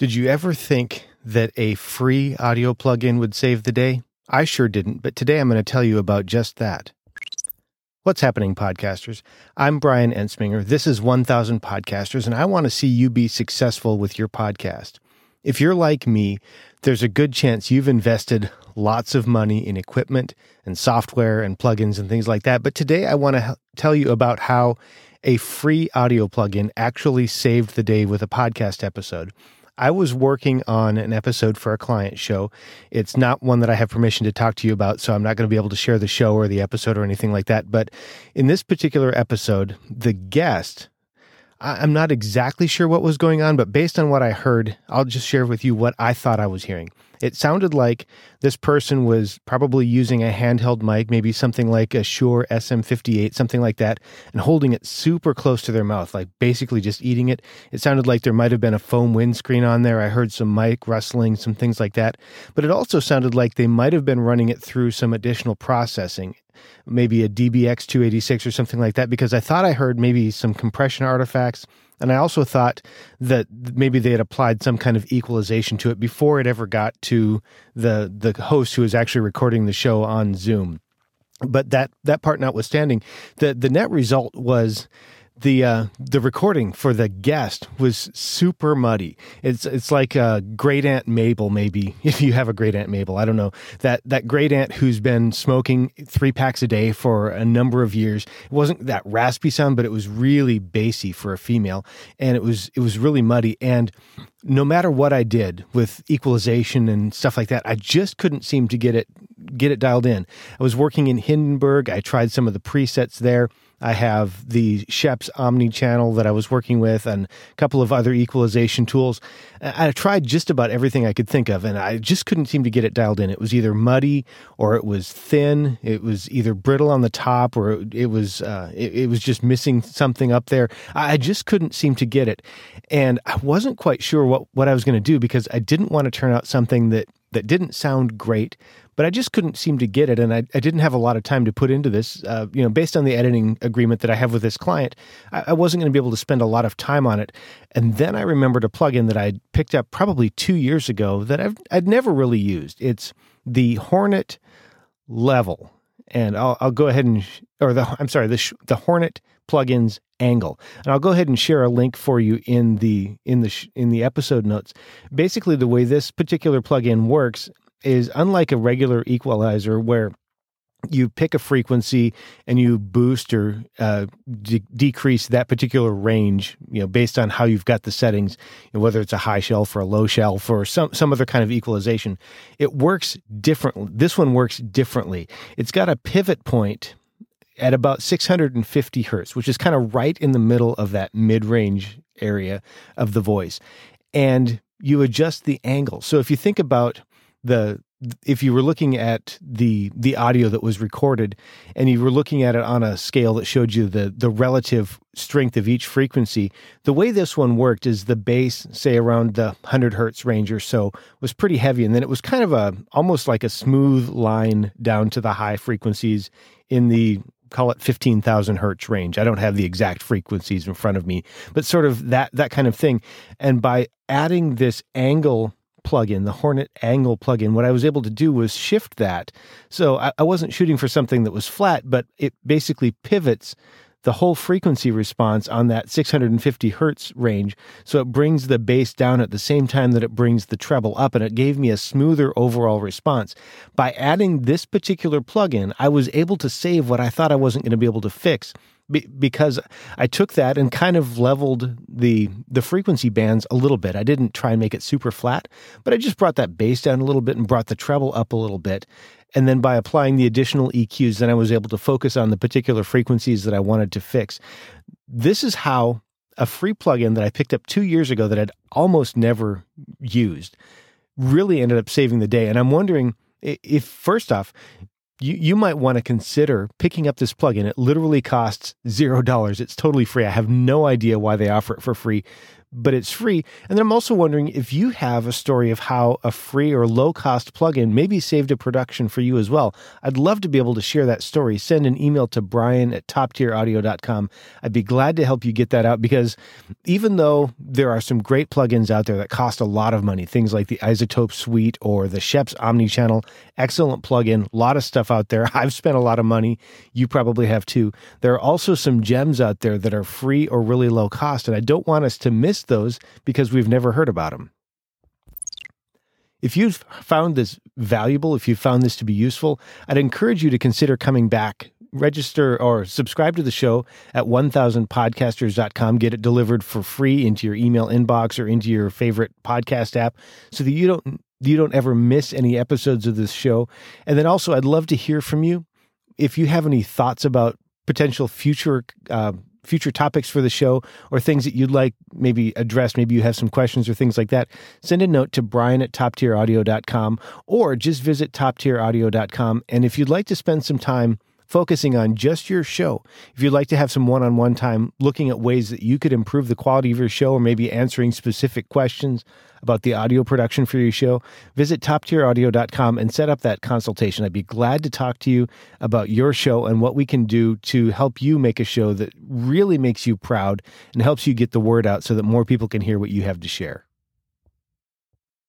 Did you ever think that a free audio plugin would save the day? I sure didn't, but today I'm going to tell you about just that. What's happening, podcasters? I'm Brian Ensminger. This is 1000 Podcasters, and I want to see you be successful with your podcast. If you're like me, there's a good chance you've invested lots of money in equipment and software and plugins and things like that. But today I want to tell you about how a free audio plugin actually saved the day with a podcast episode. I was working on an episode for a client show. It's not one that I have permission to talk to you about, so I'm not going to be able to share the show or the episode or anything like that. But in this particular episode, the guest I'm not exactly sure what was going on, but based on what I heard, I'll just share with you what I thought I was hearing. It sounded like this person was probably using a handheld mic, maybe something like a Shure SM58, something like that, and holding it super close to their mouth, like basically just eating it. It sounded like there might have been a foam windscreen on there. I heard some mic rustling, some things like that. But it also sounded like they might have been running it through some additional processing maybe a DBX 286 or something like that, because I thought I heard maybe some compression artifacts. And I also thought that maybe they had applied some kind of equalization to it before it ever got to the the host who was actually recording the show on Zoom. But that that part notwithstanding, the the net result was the uh, the recording for the guest was super muddy. It's it's like a great aunt Mabel, maybe if you have a great aunt Mabel. I don't know that that great aunt who's been smoking three packs a day for a number of years. It wasn't that raspy sound, but it was really bassy for a female, and it was it was really muddy. And no matter what I did with equalization and stuff like that, I just couldn't seem to get it get it dialed in. I was working in Hindenburg. I tried some of the presets there I have the Scheps Omni channel that I was working with and a couple of other equalization tools. I tried just about everything I could think of and I just couldn't seem to get it dialed in. It was either muddy or it was thin. It was either brittle on the top or it was uh, it, it, was just missing something up there. I just couldn't seem to get it. And I wasn't quite sure what, what I was going to do because I didn't want to turn out something that that didn't sound great, but I just couldn't seem to get it. And I, I didn't have a lot of time to put into this. Uh, you know, based on the editing agreement that I have with this client, I, I wasn't going to be able to spend a lot of time on it. And then I remembered a plugin that I picked up probably two years ago that I've, I'd never really used. It's the Hornet Level. And I'll, I'll go ahead and, or the, I'm sorry, the, the Hornet plugins angle and i'll go ahead and share a link for you in the in the in the episode notes basically the way this particular plugin works is unlike a regular equalizer where you pick a frequency and you boost or uh, de- decrease that particular range, you know, based on how you've got the settings, whether it's a high shelf or a low shelf or some some other kind of equalization. It works differently. This one works differently. It's got a pivot point at about 650 hertz, which is kind of right in the middle of that mid range area of the voice, and you adjust the angle. So if you think about the if you were looking at the the audio that was recorded and you were looking at it on a scale that showed you the the relative strength of each frequency the way this one worked is the bass say around the 100 hertz range or so was pretty heavy and then it was kind of a almost like a smooth line down to the high frequencies in the call it 15,000 hertz range. I don't have the exact frequencies in front of me, but sort of that that kind of thing. And by adding this angle plugin, the Hornet Angle plugin, what I was able to do was shift that. So I, I wasn't shooting for something that was flat, but it basically pivots the whole frequency response on that 650 hertz range. So it brings the bass down at the same time that it brings the treble up, and it gave me a smoother overall response. By adding this particular plugin, I was able to save what I thought I wasn't going to be able to fix because I took that and kind of leveled the the frequency bands a little bit. I didn't try and make it super flat, but I just brought that bass down a little bit and brought the treble up a little bit. And then by applying the additional EQs, then I was able to focus on the particular frequencies that I wanted to fix. This is how a free plugin that I picked up two years ago that I'd almost never used really ended up saving the day. And I'm wondering if, first off, you, you might want to consider picking up this plugin. It literally costs zero dollars. It's totally free. I have no idea why they offer it for free, but it's free. And then I'm also wondering if you have a story of how a free or low cost plugin maybe saved a production for you as well. I'd love to be able to share that story. Send an email to brian at toptieraudio.com. I'd be glad to help you get that out because even though there are some great plugins out there that cost a lot of money, things like the iZotope Suite or the Scheps Omnichannel, excellent plugin, a lot of stuff out there. I've spent a lot of money. You probably have too. There are also some gems out there that are free or really low cost, and I don't want us to miss those because we've never heard about them. If you've found this valuable, if you've found this to be useful, I'd encourage you to consider coming back. Register or subscribe to the show at 1000podcasters.com. Get it delivered for free into your email inbox or into your favorite podcast app so that you don't you don't ever miss any episodes of this show. And then also, I'd love to hear from you. If you have any thoughts about potential future uh, future topics for the show or things that you'd like maybe addressed, maybe you have some questions or things like that, send a note to brian at toptieraudio.com or just visit toptieraudio.com. And if you'd like to spend some time focusing on just your show. If you'd like to have some one on one time looking at ways that you could improve the quality of your show or maybe answering specific questions about the audio production for your show, visit toptieraudio.com and set up that consultation. I'd be glad to talk to you about your show and what we can do to help you make a show that really makes you proud and helps you get the word out so that more people can hear what you have to share.